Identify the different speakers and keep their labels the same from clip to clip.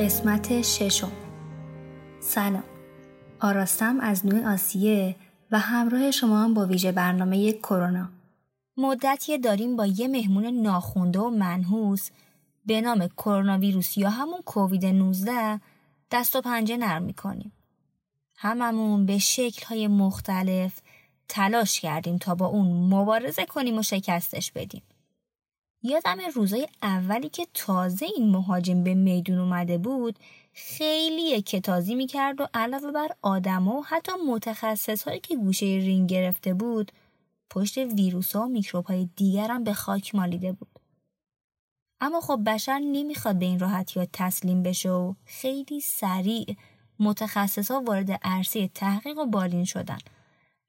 Speaker 1: قسمت ششم سلام آراستم از نوع آسیه و همراه شما هم با ویژه برنامه کرونا مدتی داریم با یه مهمون ناخونده و منحوس به نام کرونا ویروس یا همون کووید 19 دست و پنجه نرم می‌کنیم. هممون به های مختلف تلاش کردیم تا با اون مبارزه کنیم و شکستش بدیم. یادم روزای اولی که تازه این مهاجم به میدون اومده بود خیلی کتازی می‌کرد و علاوه بر آدم و حتی متخصص هایی که گوشه رینگ گرفته بود پشت ویروس ها و میکروب های دیگر هم به خاک مالیده بود. اما خب بشر نمی‌خواد به این راحتی ها تسلیم بشه و خیلی سریع متخصص ها وارد عرصه تحقیق و بالین شدن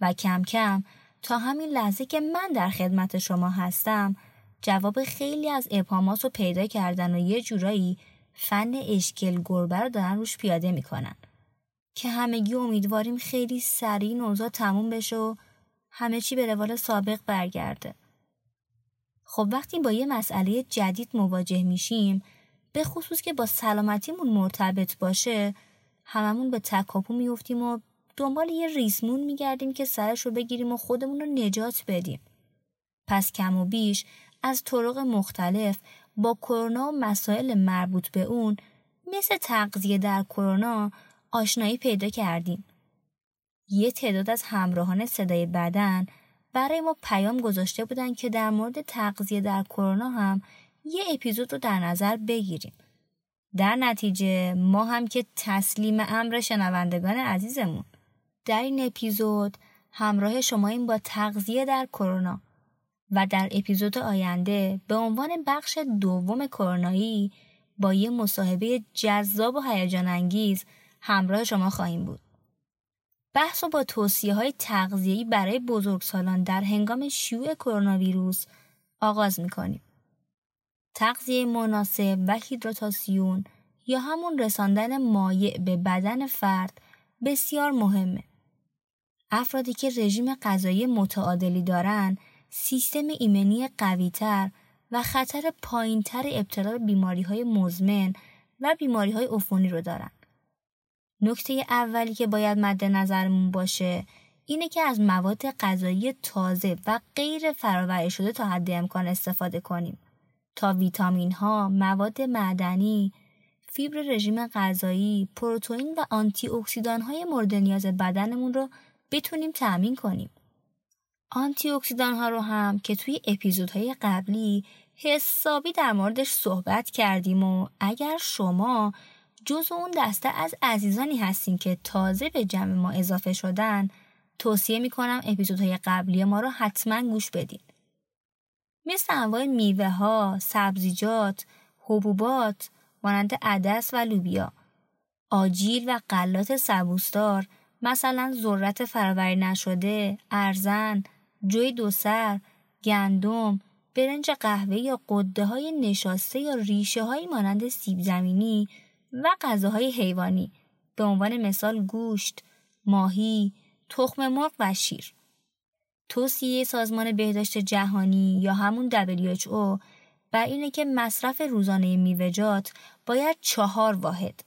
Speaker 1: و کم کم تا همین لحظه که من در خدمت شما هستم جواب خیلی از ابهامات رو پیدا کردن و یه جورایی فن اشکل گربه رو دارن روش پیاده می‌کنن که همگی امیدواریم خیلی سریع نوزا تموم بشه و همه چی به روال سابق برگرده. خب وقتی با یه مسئله جدید مواجه میشیم به خصوص که با سلامتیمون مرتبط باشه هممون به تکاپو میفتیم و دنبال یه ریسمون میگردیم که سرش رو بگیریم و خودمون رو نجات بدیم. پس کم و بیش از طرق مختلف با کرونا و مسائل مربوط به اون مثل تغذیه در کرونا آشنایی پیدا کردیم. یه تعداد از همراهان صدای بدن برای ما پیام گذاشته بودن که در مورد تغذیه در کرونا هم یه اپیزود رو در نظر بگیریم. در نتیجه ما هم که تسلیم امر شنوندگان عزیزمون در این اپیزود همراه شما این با تغذیه در کرونا و در اپیزود آینده به عنوان بخش دوم کرونایی با یه مصاحبه جذاب و هیجان انگیز همراه شما خواهیم بود. بحث و با توصیه های تغذیه‌ای برای بزرگسالان در هنگام شیوع کرونا ویروس آغاز می‌کنیم. تغذیه مناسب و هیدراتاسیون یا همون رساندن مایع به بدن فرد بسیار مهمه. افرادی که رژیم غذایی متعادلی دارن سیستم ایمنی قویتر و خطر پایینتر ابتلا به بیماری های مزمن و بیماری های افونی رو دارن. نکته اولی که باید مد نظرمون باشه اینه که از مواد غذایی تازه و غیر فرآوری شده تا حد امکان استفاده کنیم تا ویتامین ها، مواد معدنی، فیبر رژیم غذایی، پروتئین و آنتی اکسیدان های مورد نیاز بدنمون رو بتونیم تأمین کنیم. آنتی اکسیدان ها رو هم که توی اپیزودهای قبلی حسابی در موردش صحبت کردیم و اگر شما جز اون دسته از عزیزانی هستین که تازه به جمع ما اضافه شدن توصیه می‌کنم اپیزودهای قبلی ما رو حتما گوش بدین. مثل انواع میوه ها، سبزیجات، حبوبات، مانند عدس و لوبیا، آجیل و قلات سبوسدار مثلا ذرت فراوری نشده، ارزن، جوی دوسر، گندم، برنج قهوه یا قده های نشاسته یا ریشه های مانند سیب زمینی و غذاهای حیوانی به عنوان مثال گوشت، ماهی، تخم مرغ و شیر. توصیه سازمان بهداشت جهانی یا همون WHO بر اینه که مصرف روزانه میوه‌جات باید چهار واحد.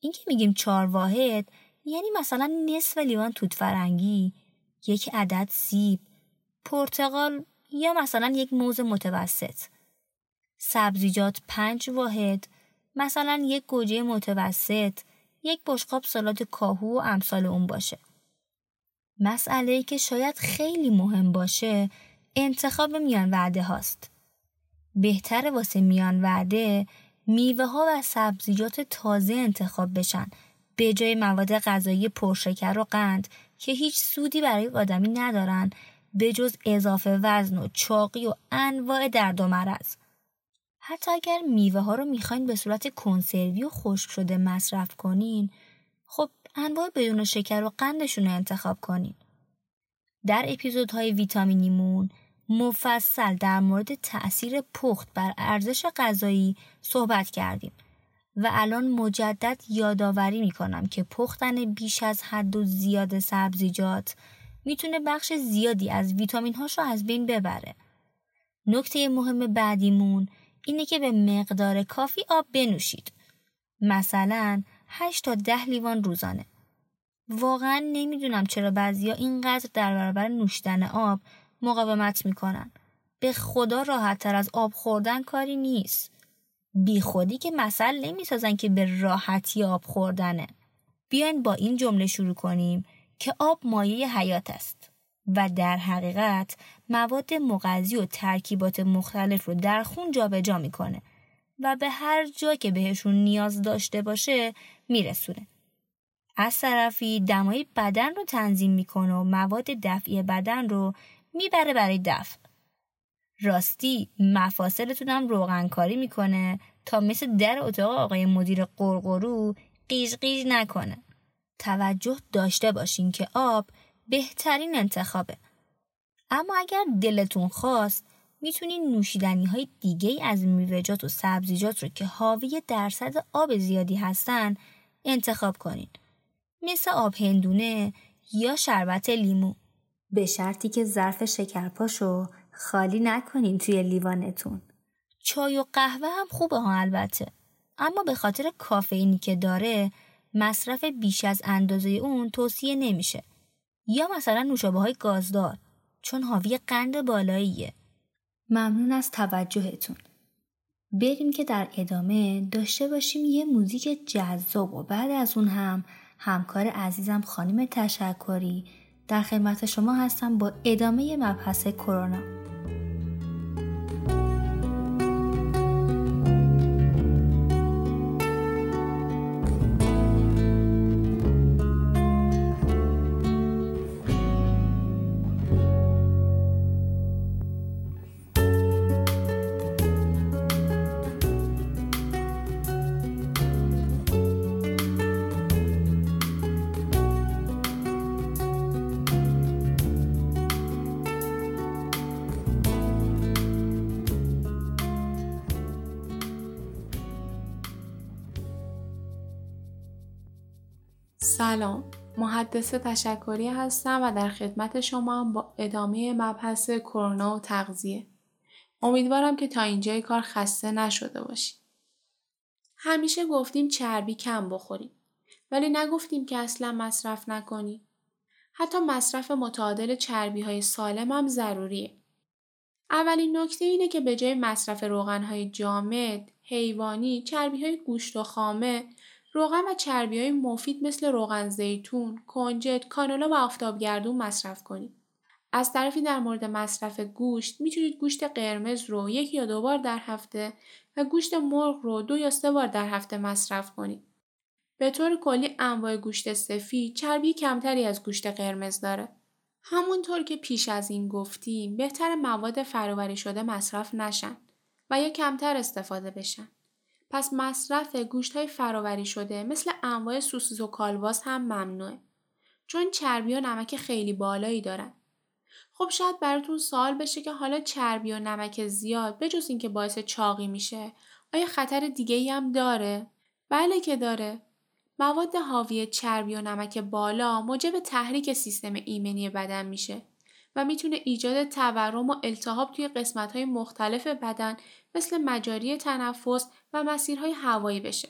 Speaker 1: این که میگیم چهار واحد یعنی مثلا نصف لیوان توت فرنگی، یک عدد سیب، پرتقال یا مثلا یک موز متوسط. سبزیجات پنج واحد، مثلا یک گوجه متوسط، یک بشقاب سالاد کاهو و امثال اون باشه. مسئله که شاید خیلی مهم باشه انتخاب میان وعده هاست. بهتر واسه میان وعده میوه ها و سبزیجات تازه انتخاب بشن به جای مواد غذایی پرشکر و قند که هیچ سودی برای آدمی ندارن به جز اضافه وزن و چاقی و انواع درد و مرض. حتی اگر میوه ها رو می‌خواین به صورت کنسروی و خشک شده مصرف کنین خب انواع بدون شکر و قندشون رو انتخاب کنین. در اپیزودهای ویتامینیمون مفصل در مورد تأثیر پخت بر ارزش غذایی صحبت کردیم و الان مجدد یادآوری می‌کنم که پختن بیش از حد و زیاد سبزیجات می‌تونه بخش زیادی از ویتامین هاش رو از بین ببره. نکته مهم بعدیمون اینه که به مقدار کافی آب بنوشید. مثلا 8 تا 10 لیوان روزانه. واقعا نمی‌دونم چرا بعضیا اینقدر در برابر نوشیدن آب مقاومت می‌کنن. به خدا راحت تر از آب خوردن کاری نیست. بی خودی که مثل نمی‌سازن که به راحتی آب خوردنه. بیاین با این جمله شروع کنیم که آب مایه حیات است و در حقیقت مواد مغذی و ترکیبات مختلف رو در خون جابجا می‌کنه و به هر جا که بهشون نیاز داشته باشه میرسونه. از طرفی دمای بدن رو تنظیم می‌کنه و مواد دفعی بدن رو می‌بره برای دفع. راستی مفاصلتون هم روغنکاری می‌کنه تا مثل در اتاق آقای مدیر قرقرو قیش قیش نکنه. توجه داشته باشین که آب بهترین انتخابه. اما اگر دلتون خواست می‌تونین نوشیدنی های دیگه از میوه‌جات و سبزیجات رو که حاوی درصد آب زیادی هستن انتخاب کنین. مثل آب هندونه یا شربت لیمو. به شرطی که ظرف شکرپاشو خالی نکنین توی لیوانتون. چای و قهوه هم خوبه ها البته. اما به خاطر کافئینی که داره مصرف بیش از اندازه اون توصیه نمیشه. یا مثلا نوشابه های گازدار چون حاوی قند بالاییه. ممنون از توجهتون. بریم که در ادامه داشته باشیم یه موزیک جذاب و بعد از اون هم همکار عزیزم خانم تشکری در خدمت شما هستم با ادامه مبحث کرونا.
Speaker 2: سلام. محدث تشکری هستم و در خدمت شما با ادامه مبحث کرونا و تغذیه. امیدوارم که تا اینجای کار خسته نشده باشید همیشه گفتیم چربی کم بخوریم ولی نگفتیم که اصلا مصرف نکنیم حتی مصرف متعادل چربی های سالم هم ضروریه. اولین نکته اینه که به جای مصرف روغن های جامد، حیوانی، چربی های گوشت و خامه روغن و چربی های مفید مثل روغن زیتون، کنجد، کانولا و آفتابگردون مصرف کنید. از طرفی در مورد مصرف گوشت می‌تونید گوشت قرمز رو یک یا دو بار در هفته و گوشت مرغ رو دو یا سه بار در هفته مصرف کنید. به طور کلی انواع گوشت سفید چربی کمتری از گوشت قرمز داره. همونطور که پیش از این گفتیم بهتر مواد فرآوری شده مصرف نشن و یا کمتر استفاده بشن. پس مصرف گوشت های فراوری شده مثل انواع سوسیس و کالباس هم ممنوعه. چون چربی و نمک خیلی بالایی دارن. خب شاید براتون سوال بشه که حالا چربی و نمک زیاد به جز اینکه باعث چاقی میشه آیا خطر دیگه ای هم داره؟ بله که داره. مواد حاوی چربی و نمک بالا موجب تحریک سیستم ایمنی بدن میشه و می‌تونه ایجاد تورم و التهاب توی قسمت های مختلف بدن مثل مجاری تنفس و مسیرهای هوایی بشه.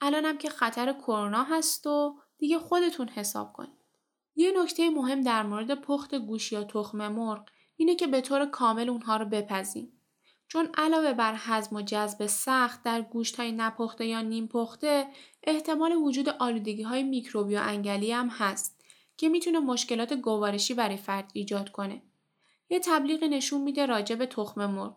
Speaker 2: الانم که خطر کرونا هست و دیگه خودتون حساب کنید. یه نکته مهم در مورد پخت گوشت یا تخم مرغ اینه که به طور کامل اونها رو بپزیم. چون علاوه بر هضم و جذب سخت در گوشت های نپخته یا نیم پخته احتمال وجود آلودگی های میکروبی و انگلی هم هست که می‌تونه مشکلات گوارشی برای فرد ایجاد کنه. یه تبلیغ نشون میده راجع به تخم مرغ.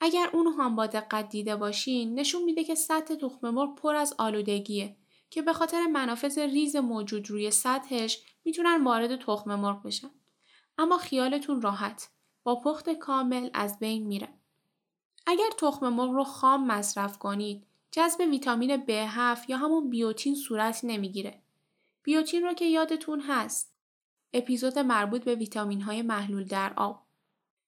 Speaker 2: اگر اونو هم با دقت دیده باشین نشون میده که سطح تخم مرغ پر از آلودگیه که به خاطر منافذ ریز موجود روی سطحش می‌تونن وارد تخم مرغ بشن. اما خیالتون راحت با پخت کامل از بین میرن. اگر تخم مرغ رو خام مصرف کنید جذب ویتامین B7 یا همون بیوتین صورت نمی‌گیره. بیوتین رو که یادتون هست. اپیزود مربوط به ویتامین های محلول در آب.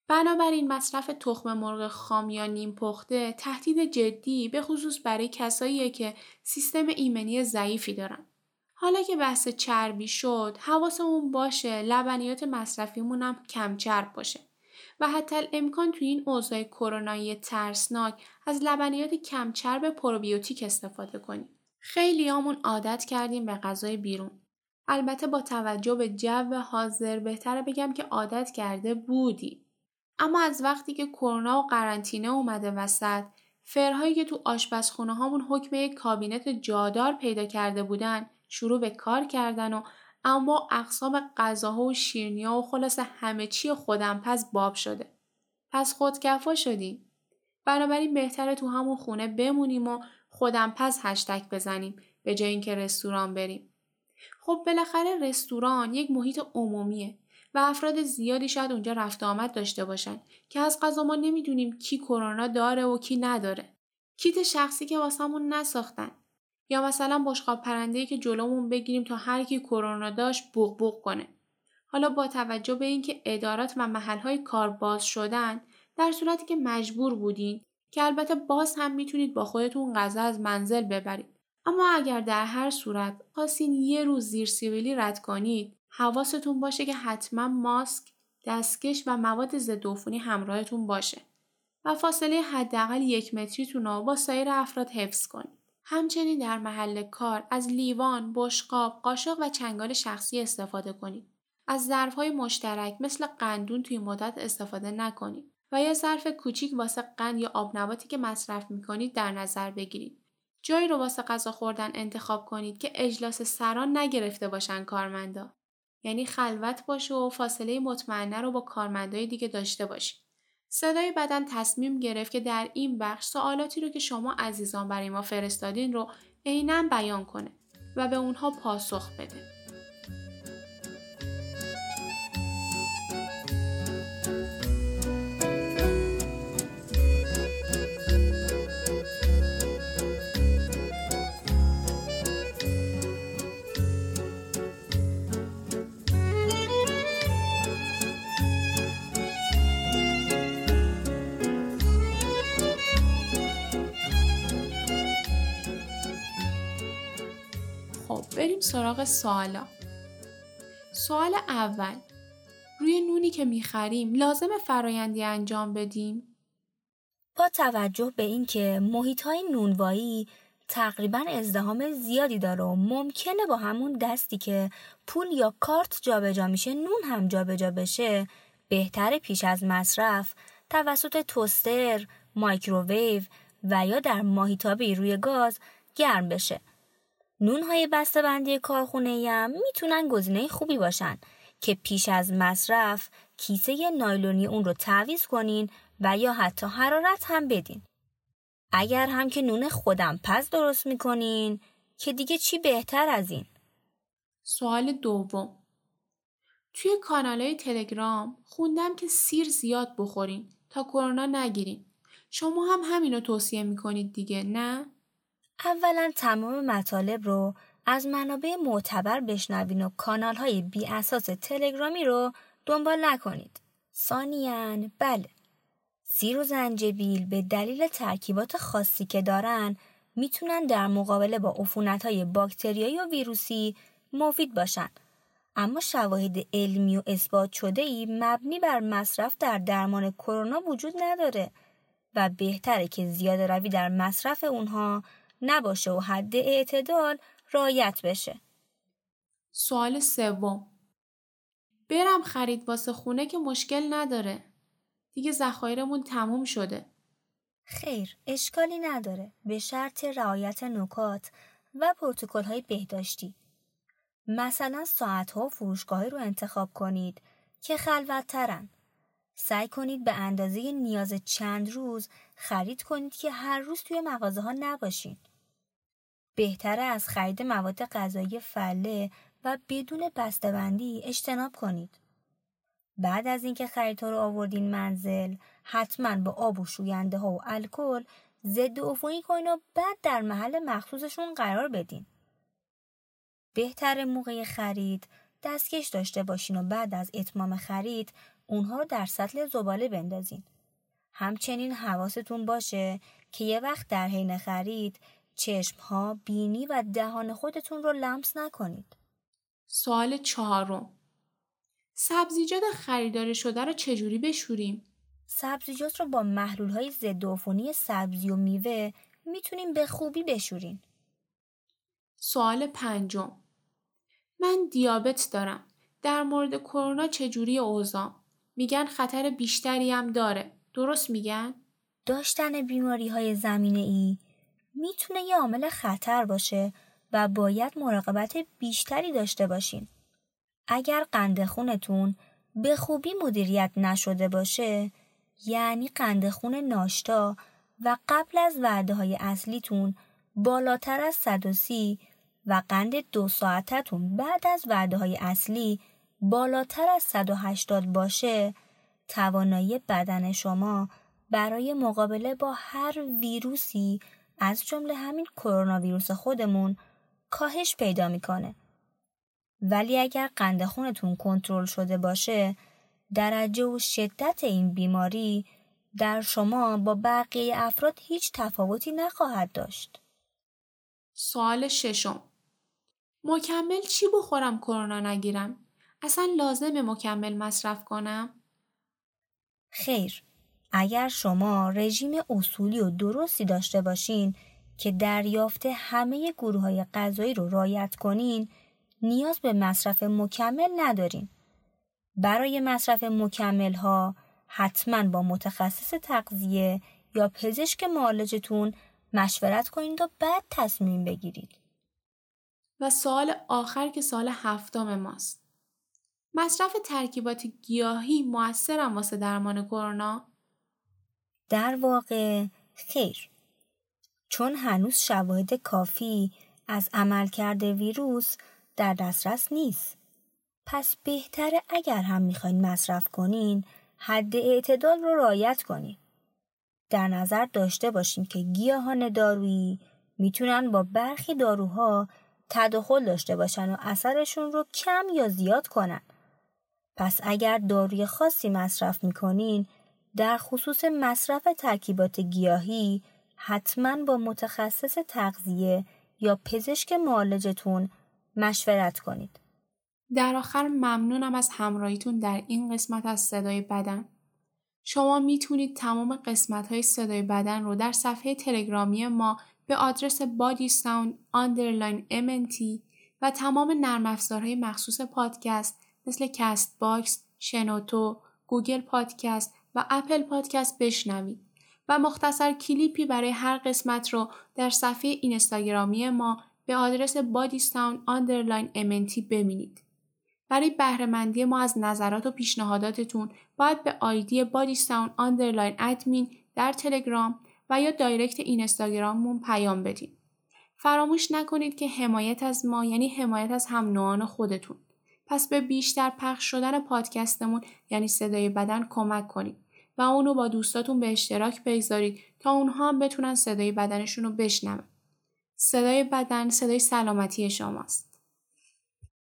Speaker 2: بنابراین مصرف تخم مرغ خام یا نیم پخته تهدید جدی به خصوص برای کسایی که سیستم ایمنی ضعیفی دارن. حالا که بحث چربی شد حواسمون باشه لبنیات مصرفیمون هم کم چرب باشه و حتی امکان توی این اوضاع کرونایی ترسناک از لبنیات کم چرب پروبیوتیک استفاده کنیم. خیلیامون عادت کردیم به غذای بیرون. البته با توجه به جو حاضر بهتره بگم که عادت کرده بودی. اما از وقتی که کرونا و قرنطینه اومده وسط فرهایی که تو آشپزخونه هامون حکم یک کابینت جادار پیدا کرده بودن شروع به کار کردن و اما اقسام غذاها و شیرنیا و خلاص همه چی خودم پس باب شده. پس خودکفا شدیم. بنابراین بهتره تو همون خونه بمونیم و خودم پس هشتک بزنیم به جای اینکه رستوران بریم. خب بالاخره رستوران یک محیط عمومیه و افراد زیادی شاید اونجا رفت آمد داشته باشن که از قضا ما نمی‌دونیم کی کرونا داره و کی نداره. کیت شخصی که واسمون نساختن یا مثلا بشقاب پرنده‌ای که جلومون بگیریم تا هر کی کرونا داشت بوق بوق کنه. حالا با توجه به اینکه ادارات و محلهای کار باز شدن در صورتی که مجبور بودین که البته باز هم می‌تونید با خودتون غذا از منزل ببرید. اما اگر در هر صورت خواستین یه روز زیر سیویلی رد کنید حواستون باشه که حتما ماسک، دستکش و مواد ضد عفونی همراهتون باشه و فاصله حداقل یک متریتون رو با سایر افراد حفظ کنید. همچنین در محل کار از لیوان، بشقاب، قاشق و چنگال شخصی استفاده کنید. از ظرفهای مشترک مثل قندون توی مدت استفاده نکنید. و یا ظرف کوچیک واسه قند یا آب نباتی که مصرف می‌کنید در نظر بگیرید. جایی رو واسه غذا خوردن انتخاب کنید که اجلاس سران نگرفته باشن کارمندا. یعنی خلوت باشه و فاصله مطمئنه رو با کارمندای دیگه داشته باشید. صدای بدن تصمیم گرفت که در این بخش سوالاتی رو که شما عزیزان برای ما فرستادین رو عینا بیان کنه و به اونها پاسخ بده. سراغ سوالا. سوال اول روی نونی که می‌خریم لازم فرایندی انجام بدیم؟
Speaker 1: با توجه به اینکه محیط های نونوایی تقریبا ازدهام زیادی داره و ممکنه با همون دستی که پول یا کارت جابجا میشه نون هم جابجا بشه بهتر پیش از مصرف توسط توستر، مایکروویو و یا در ماهیتابی روی گاز گرم بشه نونهای بندی کارخونه هم می‌تونن گزینه خوبی باشن که پیش از مصرف کیسه نایلونی اون رو تعویز کنین و یا حتی حرارت هم بدین. اگر هم که نون خودم پز درست می‌کنین که دیگه چی بهتر از این؟
Speaker 2: سوال دوم توی کانال های تلگرام خوندم که سیر زیاد بخورین تا کرونا نگیرین. شما هم همین رو توصیه می‌کنید دیگه نه؟
Speaker 1: اولا تمام مطالب رو از منابع معتبر بشنوین و کانال های بی اساس تلگرامی رو دنبال نکنید. ثانیاً بله سیر و زنجبیل به دلیل ترکیبات خاصی که دارن می‌تونن در مقابله با عفونت های باکتریایی و ویروسی مفید باشن. اما شواهد علمی و اثبات شده ای مبنی بر مصرف در درمان کرونا وجود نداره و بهتره که زیاده روی در مصرف اونها نباشه و حد اعتدال رایت بشه.
Speaker 2: سوال سوم برم خرید واسه خونه که مشکل نداره. دیگه ذخایرمون تموم شده.
Speaker 1: خیر، اشکالی نداره به شرط رعایت نکات و پروتکل های بهداشتی. مثلا ساعت ها و فروشگاهی رو انتخاب کنید که خلوت ترن. سعی کنید به اندازه نیاز چند روز خرید کنید که هر روز توی مغازه ها نباشین. بهتره از خرید مواد غذایی فله و بدون بسته‌بندی اجتناب کنید. بعد از اینکه خریدها رو آوردین منزل حتما با آب و شوینده ها و الکل ضد عفونی کنین و بعد در محل مخصوصشون قرار بدین. بهتر موقع خرید دستکش داشته باشین و بعد از اتمام خرید اونها رو در سطل زباله بندازین. همچنین حواستون باشه که یه وقت در حین خرید چشم ها، بینی و دهان خودتون رو لمس نکنید.
Speaker 2: سوال چهارم سبزیجات خریداری شده رو چجوری بشوریم؟
Speaker 1: سبزیجات رو با محلول های ضد سبزی و میوه می‌تونیم به خوبی بشوریم.
Speaker 2: سوال پنجم من دیابت دارم. در مورد کرونا چجوری اوضاع؟ میگن خطر بیشتری هم داره. درست میگن؟
Speaker 1: داشتن بیماری های زمینه ای می‌تونه یه عامل خطر باشه و باید مراقبت بیشتری داشته باشین. اگر قند خونتون به خوبی مدیریت نشده باشه یعنی قند خون ناشتا و قبل از وعده های اصلیتون بالاتر از 130 و قند دو ساعتتون بعد از وعده های اصلی بالاتر از 180 باشه توانایی بدن شما برای مقابله با هر ویروسی از جمله همین کرونا ویروس خودمون کاهش پیدا می‌کنه. ولی اگر قند خونتون کنترل شده باشه درجه و شدت این بیماری در شما با بقیه افراد هیچ تفاوتی نخواهد داشت.
Speaker 2: سوال ششم مکمل چی بخورم کرونا نگیرم؟ اصلا لازم مکمل مصرف کنم؟
Speaker 1: خیر اگر شما رژیم اصولی و درستی داشته باشین که دریافت همه گروه های غذایی رو رایت کنین نیاز به مصرف مکمل ندارین. برای مصرف مکمل ها حتما با متخصص تغذیه یا پزشک معالجتون مشورت کنید و بعد تصمیم بگیرید.
Speaker 2: و سوال آخر که سال هفتم ماست. مصرف ترکیبات گیاهی موثرم واسه درمان کرونا؟
Speaker 1: در واقع خیر. چون هنوز شواهد کافی از عملکرد ویروس در دسترس نیست. پس بهتره اگر هم می‌خواین مصرف کنین حد اعتدال رو رعایت کنین. در نظر داشته باشیم که گیاهان دارویی می‌تونن با برخی داروها تداخل داشته باشن و اثرشون رو کم یا زیاد کنن. پس اگر داروی خاصی مصرف می‌کنین در خصوص مصرف ترکیبات گیاهی حتما با متخصص تغذیه یا پزشک معالجتون مشورت کنید.
Speaker 2: در آخر ممنونم از همراهیتون در این قسمت از صدای بدن. شما می‌تونید تمام قسمت های صدای بدن رو در صفحه تلگرامی ما به آدرس Body Sound underline MNT و تمام نرم افزارهای مخصوص پادکست مثل Castbox، شنوتو، Google Podcast و Apple Podcast بشنوید و مختصر کلیپی برای هر قسمت رو در صفحه اینستاگرامی ما به آدرس Sound underline MNT ببینید. برای بهرهمندی ما از نظرات و پیشنهاداتتون باید به آیدی Sound underline admin در تلگرام و یا direct اینستاگراممون پیام بدید. فراموش نکنید که حمایت از ما یعنی حمایت از هم نوعان خودتون. پس به بیشتر پخش شدن پادکستمون یعنی صدای بدن کمک کنید و اونو با دوستاتون به اشتراک بگذارید تا اونها هم بتونن صدای بدنشون رو بشنون. صدای بدن صدای سلامتی شماست.